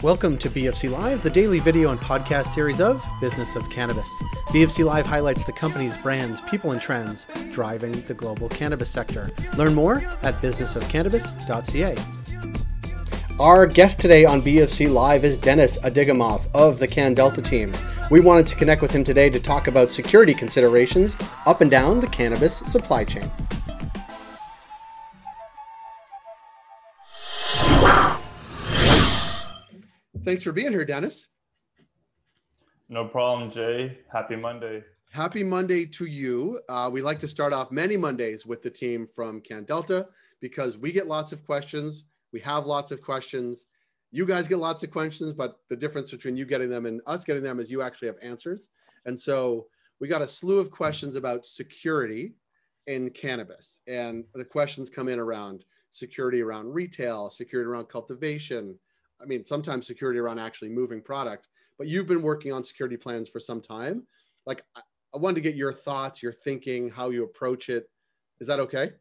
Welcome to BFC Live, the daily video and podcast series of Business of Cannabis. BFC Live highlights the companies, brands, people, and trends driving the global cannabis sector. Learn more at businessofcannabis.ca. Our guest today on BFC Live is Dennis Adigamov of the Can Delta team. We wanted to connect with him today to talk about security considerations up and down the cannabis supply chain. Thanks for being here, Dennis. No problem, Jay. Happy Monday. Happy Monday to you. Uh, we like to start off many Mondays with the team from Can Delta because we get lots of questions. We have lots of questions. You guys get lots of questions, but the difference between you getting them and us getting them is you actually have answers. And so we got a slew of questions about security in cannabis. And the questions come in around security around retail, security around cultivation, I mean, sometimes security around actually moving product, but you've been working on security plans for some time. Like, I wanted to get your thoughts, your thinking, how you approach it. Is that okay?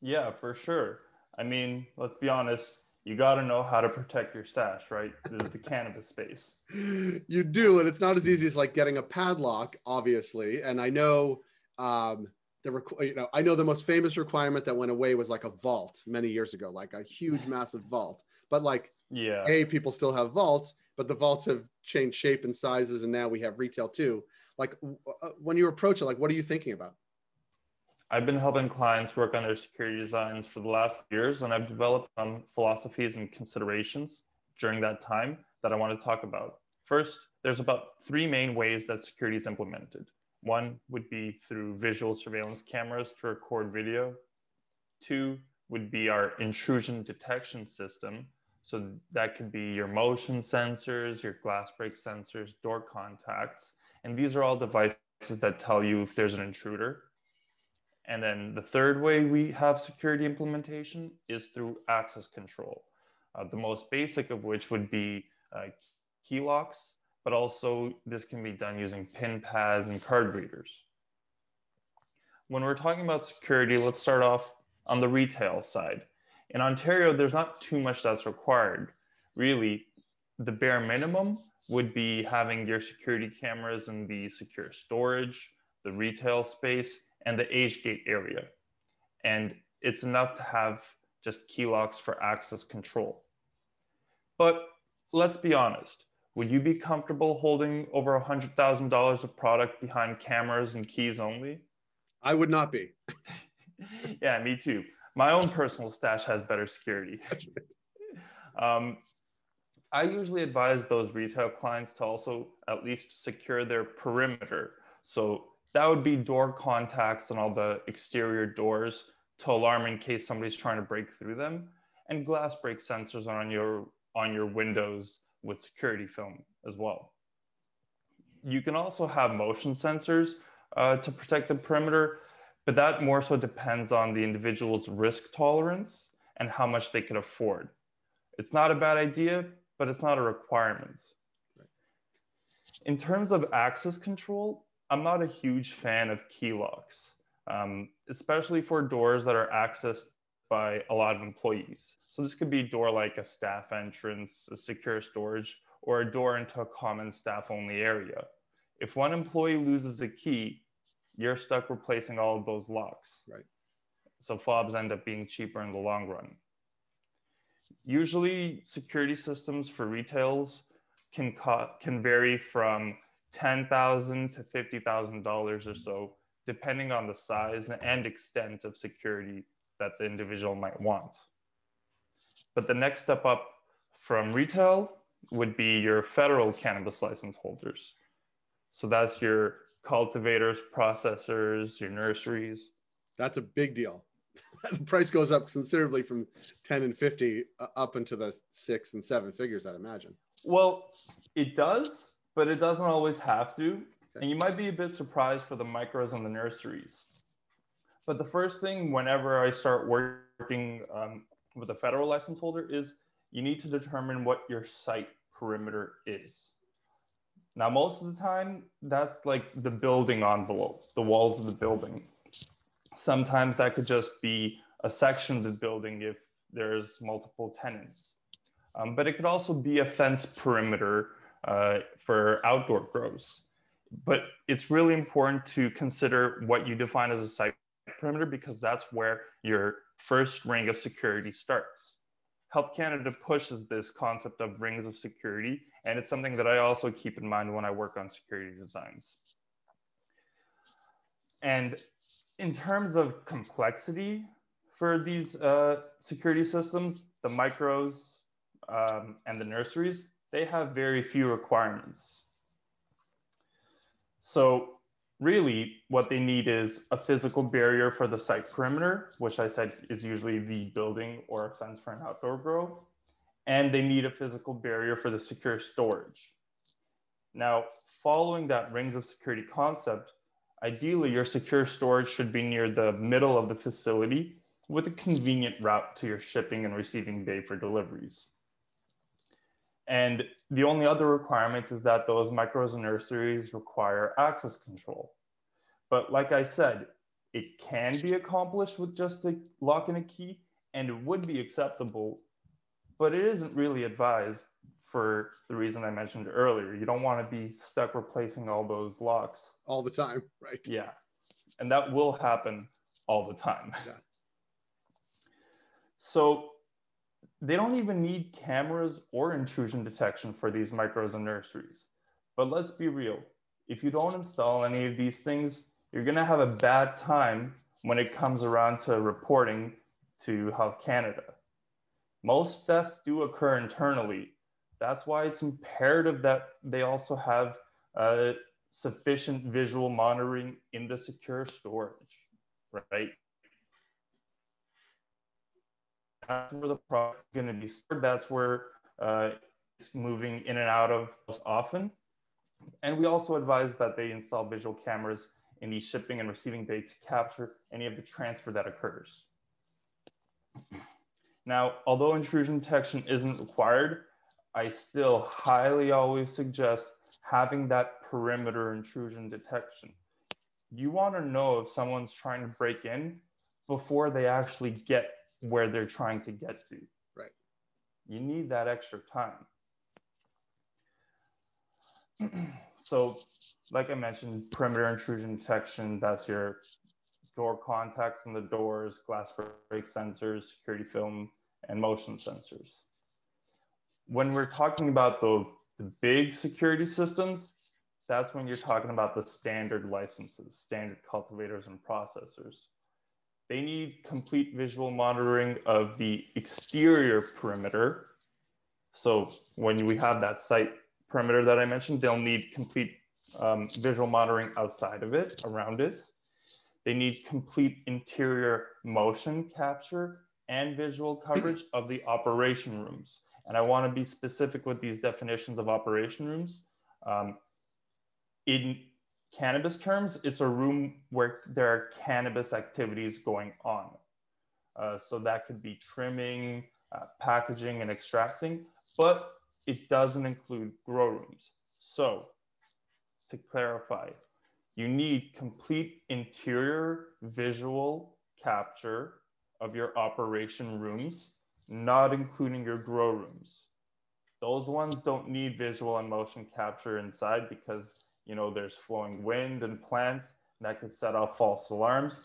Yeah, for sure. I mean, let's be honest. You got to know how to protect your stash, right? This is the cannabis space. You do, and it's not as easy as like getting a padlock, obviously. And I know um, the requ- you know I know the most famous requirement that went away was like a vault many years ago, like a huge, massive vault. But like, yeah, hey, people still have vaults, but the vaults have changed shape and sizes, and now we have retail too. Like, uh, when you approach it, like, what are you thinking about? I've been helping clients work on their security designs for the last years, and I've developed some philosophies and considerations during that time that I want to talk about. First, there's about three main ways that security is implemented. One would be through visual surveillance cameras to record video. Two would be our intrusion detection system, so that could be your motion sensors, your glass break sensors, door contacts. And these are all devices that tell you if there's an intruder. And then the third way we have security implementation is through access control. Uh, the most basic of which would be uh, key locks, but also this can be done using pin pads and card readers. When we're talking about security, let's start off on the retail side. In Ontario, there's not too much that's required. Really, the bare minimum would be having your security cameras in the secure storage, the retail space, and the age gate area. And it's enough to have just key locks for access control. But let's be honest, would you be comfortable holding over $100,000 of product behind cameras and keys only? I would not be. yeah, me too my own personal stash has better security. um, I usually advise those retail clients to also at least secure their perimeter. So that would be door contacts and all the exterior doors to alarm in case somebody's trying to break through them, and glass break sensors on your on your windows with security film as well. You can also have motion sensors uh, to protect the perimeter, but that more so depends on the individual's risk tolerance and how much they can afford. It's not a bad idea, but it's not a requirement. In terms of access control, I'm not a huge fan of key locks, um, especially for doors that are accessed by a lot of employees. So this could be a door like a staff entrance, a secure storage, or a door into a common staff only area. If one employee loses a key, you're stuck replacing all of those locks. Right. So fobs end up being cheaper in the long run. Usually, security systems for retails can co- can vary from ten thousand to fifty thousand dollars or so, depending on the size and extent of security that the individual might want. But the next step up from retail would be your federal cannabis license holders. So that's your cultivators, processors, your nurseries. That's a big deal. the price goes up considerably from 10 and 50 uh, up into the six and seven figures, I'd imagine. Well, it does, but it doesn't always have to. Okay. And you might be a bit surprised for the micros and the nurseries. But the first thing, whenever I start working um, with a federal license holder, is you need to determine what your site perimeter is. Now, most of the time, that's like the building envelope, the walls of the building. Sometimes that could just be a section of the building if there's multiple tenants. Um, but it could also be a fence perimeter uh, for outdoor grows. But it's really important to consider what you define as a site perimeter because that's where your first ring of security starts. Health Canada pushes this concept of rings of security, and it's something that I also keep in mind when I work on security designs. And in terms of complexity for these uh, security systems, the micros um, and the nurseries, they have very few requirements. So really what they need is a physical barrier for the site perimeter, which I said is usually the building or a fence for an outdoor grow. And they need a physical barrier for the secure storage. Now, following that rings of security concept, ideally your secure storage should be near the middle of the facility with a convenient route to your shipping and receiving bay for deliveries. And the only other requirement is that those micros and nurseries require access control. But like I said, it can be accomplished with just a lock and a key, and it would be acceptable, but it isn't really advised for the reason I mentioned earlier. You don't want to be stuck replacing all those locks all the time, right? Yeah. And that will happen all the time. Yeah. So they don't even need cameras or intrusion detection for these micros and nurseries. But let's be real. If you don't install any of these things, you're to have a bad time when it comes around to reporting to Health Canada. Most thefts do occur internally. That's why it's imperative that they also have uh, sufficient visual monitoring in the secure storage, right? That's where the product's going to be stored. That's where uh, it's moving in and out of often. And we also advise that they install visual cameras in the shipping and receiving bay to capture any of the transfer that occurs. Now, although intrusion detection isn't required, I still highly always suggest having that perimeter intrusion detection. You want to know if someone's trying to break in before they actually get where they're trying to get to. Right. You need that extra time. so, like I mentioned, perimeter intrusion detection, that's your door contacts in the doors, glass break sensors, security film, and motion sensors. When we're talking about the, the big security systems, that's when you're talking about the standard licenses, standard cultivators and processors they need complete visual monitoring of the exterior perimeter. So when we have that site perimeter that I mentioned, they'll need complete um, visual monitoring outside of it, around it. They need complete interior motion capture and visual coverage of the operation rooms. And I want to be specific with these definitions of operation rooms. Um, in cannabis terms, it's a room where there are cannabis activities going on. Uh, so that could be trimming, uh, packaging, and extracting, but it doesn't include grow rooms. So to clarify, you need complete interior visual capture of your operation rooms, not including your grow rooms. Those ones don't need visual and motion capture inside because you know, there's flowing wind and plants that could set off false alarms,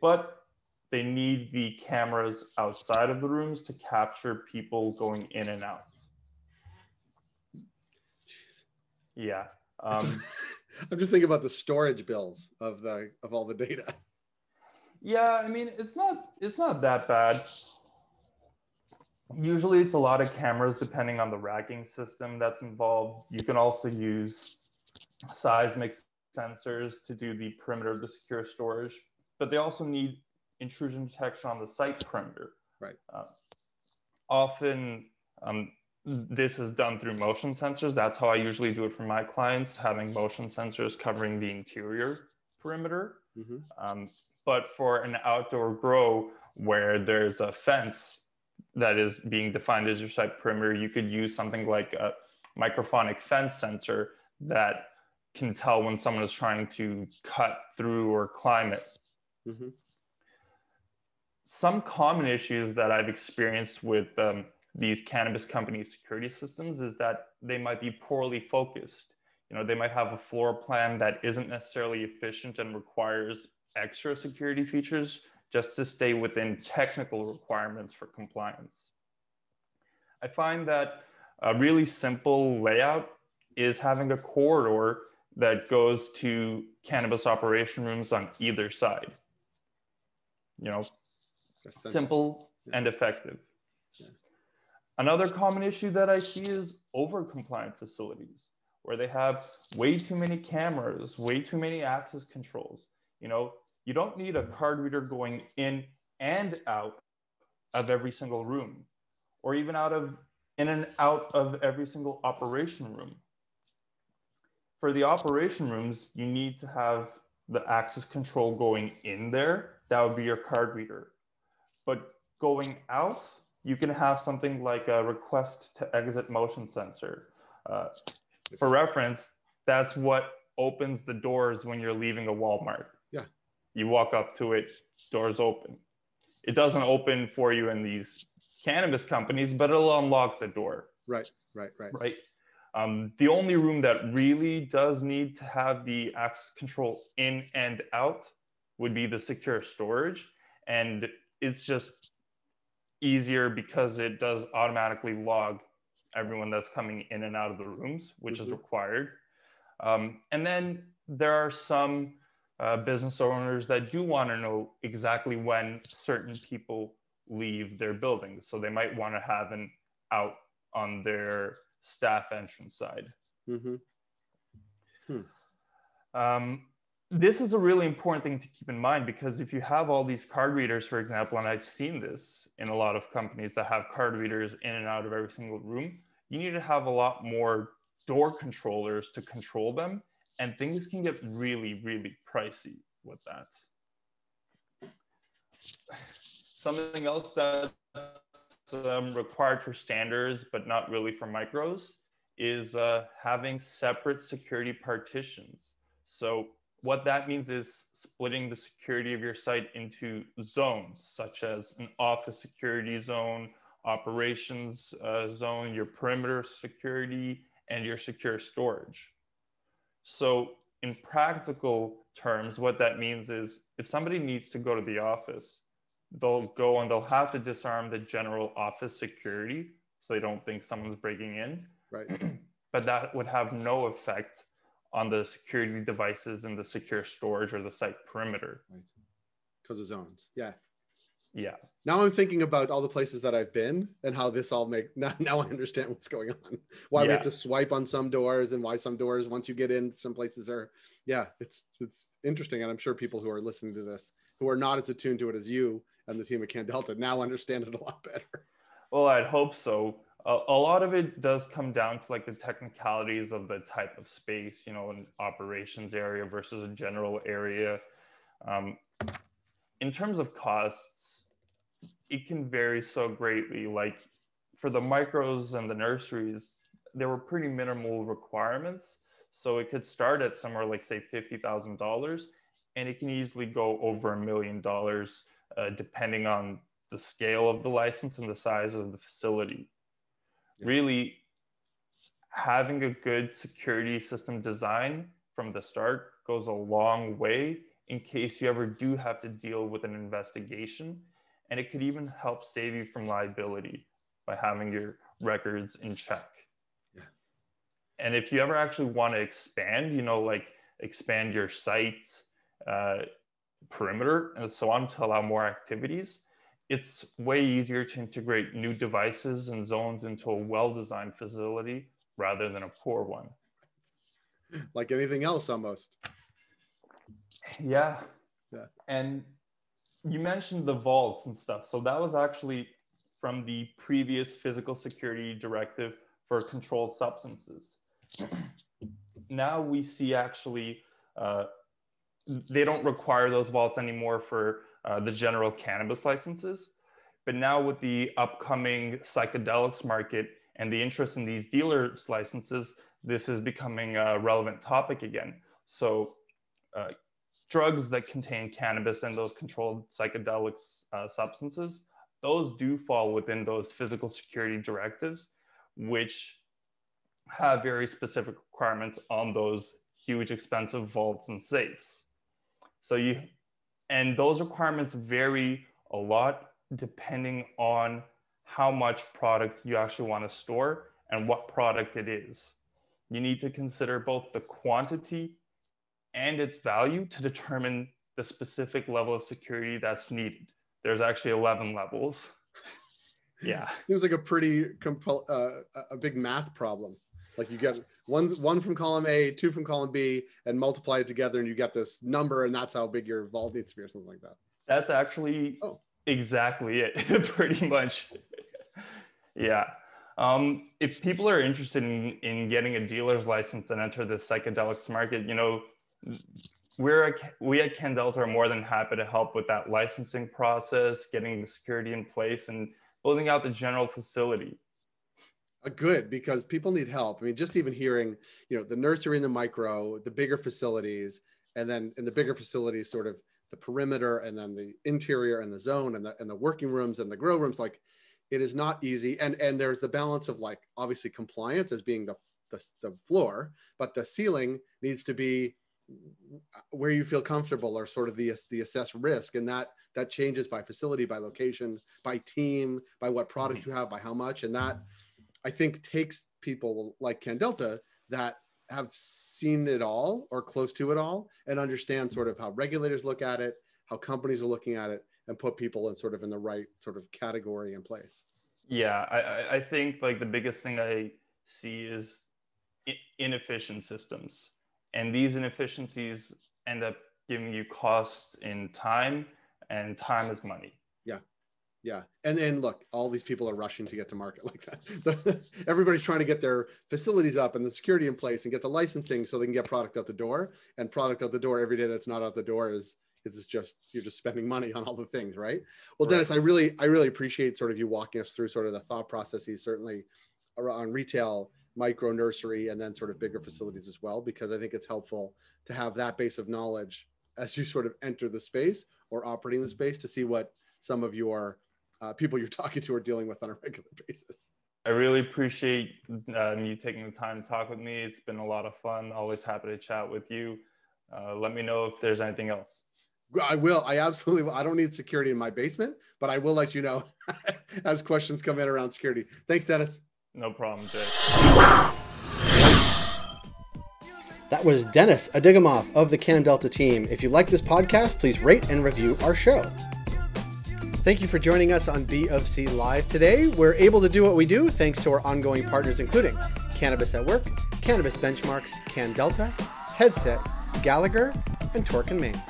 but they need the cameras outside of the rooms to capture people going in and out. Jeez. Yeah. Um, I'm just thinking about the storage bills of the of all the data. Yeah, I mean it's not it's not that bad. Usually it's a lot of cameras depending on the racking system that's involved. You can also use seismic sensors to do the perimeter of the secure storage, but they also need intrusion detection on the site perimeter. Right. Uh, often, um, this is done through motion sensors. That's how I usually do it for my clients, having motion sensors covering the interior perimeter. Mm-hmm. Um, but for an outdoor grow where there's a fence that is being defined as your site perimeter, you could use something like a microphonic fence sensor that can tell when someone is trying to cut through or climb it. Mm-hmm. Some common issues that I've experienced with um, these cannabis company security systems is that they might be poorly focused. You know, they might have a floor plan that isn't necessarily efficient and requires extra security features just to stay within technical requirements for compliance. I find that a really simple layout is having a corridor that goes to cannabis operation rooms on either side. You know, simple yeah. and effective. Yeah. Another common issue that I see is over compliant facilities where they have way too many cameras, way too many access controls. You know, you don't need a card reader going in and out of every single room or even out of in and out of every single operation room. For the operation rooms, you need to have the access control going in there. That would be your card reader. But going out, you can have something like a request to exit motion sensor. Uh, for reference, that's what opens the doors when you're leaving a Walmart. Yeah. You walk up to it, doors open. It doesn't open for you in these cannabis companies, but it'll unlock the door. Right, right, right. Right. Um, the only room that really does need to have the access control in and out would be the secure storage. And it's just easier because it does automatically log everyone that's coming in and out of the rooms, which mm-hmm. is required. Um, and then there are some uh, business owners that do want to know exactly when certain people leave their buildings. So they might want to have an out on their staff entrance side. Mm-hmm. Hmm. Um, this is a really important thing to keep in mind because if you have all these card readers, for example, and I've seen this in a lot of companies that have card readers in and out of every single room, you need to have a lot more door controllers to control them. And things can get really, really pricey with that. Something else that's um, required for standards, but not really for micros, is uh, having separate security partitions. So what that means is splitting the security of your site into zones, such as an office security zone, operations uh, zone, your perimeter security, and your secure storage. So in practical terms, what that means is if somebody needs to go to the office, they'll go and they'll have to disarm the general office security so they don't think someone's breaking in. Right. but that would have no effect on the security devices in the secure storage or the site perimeter. Right. Because of zones. Yeah. Yeah. Now I'm thinking about all the places that I've been and how this all make now, now I understand what's going on. Why yeah. we have to swipe on some doors and why some doors once you get in some places are yeah, it's it's interesting and I'm sure people who are listening to this who are not as attuned to it as you and the team at can delta now understand it a lot better. Well, I'd hope so. A, a lot of it does come down to like the technicalities of the type of space, you know, an operations area versus a general area. Um, in terms of costs, it can vary so greatly. Like for the micros and the nurseries, there were pretty minimal requirements. So it could start at somewhere like say $50,000 and it can easily go over a million dollars uh, depending on the scale of the license and the size of the facility. Yeah. Really, having a good security system design from the start goes a long way in case you ever do have to deal with an investigation. And it could even help save you from liability by having your records in check. Yeah. And if you ever actually want to expand, you know, like expand your site, uh, perimeter and so on to allow more activities, it's way easier to integrate new devices and zones into a well-designed facility rather than a poor one. Like anything else almost. Yeah. Yeah. And you mentioned the vaults and stuff. So that was actually from the previous physical security directive for controlled substances. now we see actually uh, they don't require those vaults anymore for uh, the general cannabis licenses. But now with the upcoming psychedelics market and the interest in these dealers licenses, this is becoming a relevant topic again. So uh, drugs that contain cannabis and those controlled psychedelics uh, substances those do fall within those physical security directives, which have very specific requirements on those huge expensive vaults and safes. So you, and those requirements vary a lot depending on how much product you actually want to store and what product it is. You need to consider both the quantity and its value to determine the specific level of security that's needed. There's actually 11 levels. yeah. Seems like a pretty compul- uh, a big math problem. Like you get one one from column A, two from column B, and multiply it together, and you get this number, and that's how big your vault needs to be, or something like that. That's actually oh. exactly it, pretty much. yeah. Um, if people are interested in, in getting a dealer's license and enter the psychedelics market, you know, we're we at Candelta are more than happy to help with that licensing process, getting the security in place, and building out the general facility. Uh, good because people need help. I mean, just even hearing, you know, the nursery and the micro, the bigger facilities, and then in the bigger facilities, sort of the perimeter, and then the interior and the zone, and the and the working rooms and the grow rooms. Like, it is not easy. And and there's the balance of like obviously compliance as being the the, the floor, but the ceiling needs to be where you feel comfortable are sort of the the assess risk. And that that changes by facility by location by team by what product mm-hmm. you have by how much. And that i think takes people like candelta that have seen it all or close to it all and understand sort of how regulators look at it how companies are looking at it and put people in sort of in the right sort of category and place. Yeah i i think like the biggest thing i see is inefficient systems and these inefficiencies end up giving you costs in time and time is money. Yeah. Yeah. And then look all these people are rushing to get to market like that. Everybody's trying to get their facilities up and the security in place and get the licensing so they can get product out the door. And product out the door every day that's not out the door is is just you're just spending money on all the things right? Well right. dennis i really i really appreciate sort of you walking us through sort of the thought processes certainly around retail micro nursery and then sort of bigger facilities as well because i think it's helpful to have that base of knowledge as you sort of enter the space or operating the space to see what some of your uh, people you're talking to are dealing with on a regular basis i really appreciate um, you taking the time to talk with me it's been a lot of fun always happy to chat with you uh, let me know if there's anything else I will. I absolutely will. I don't need security in my basement, but I will let you know as questions come in around security. Thanks, Dennis. No problem, Jay. That was Dennis Adigamoff of the Can Delta team. If you like this podcast, please rate and review our show. Thank you for joining us on B of C Live today. We're able to do what we do thanks to our ongoing partners, including Cannabis at Work, Cannabis Benchmarks, Can Delta, Headset, Gallagher, and Torque and Main.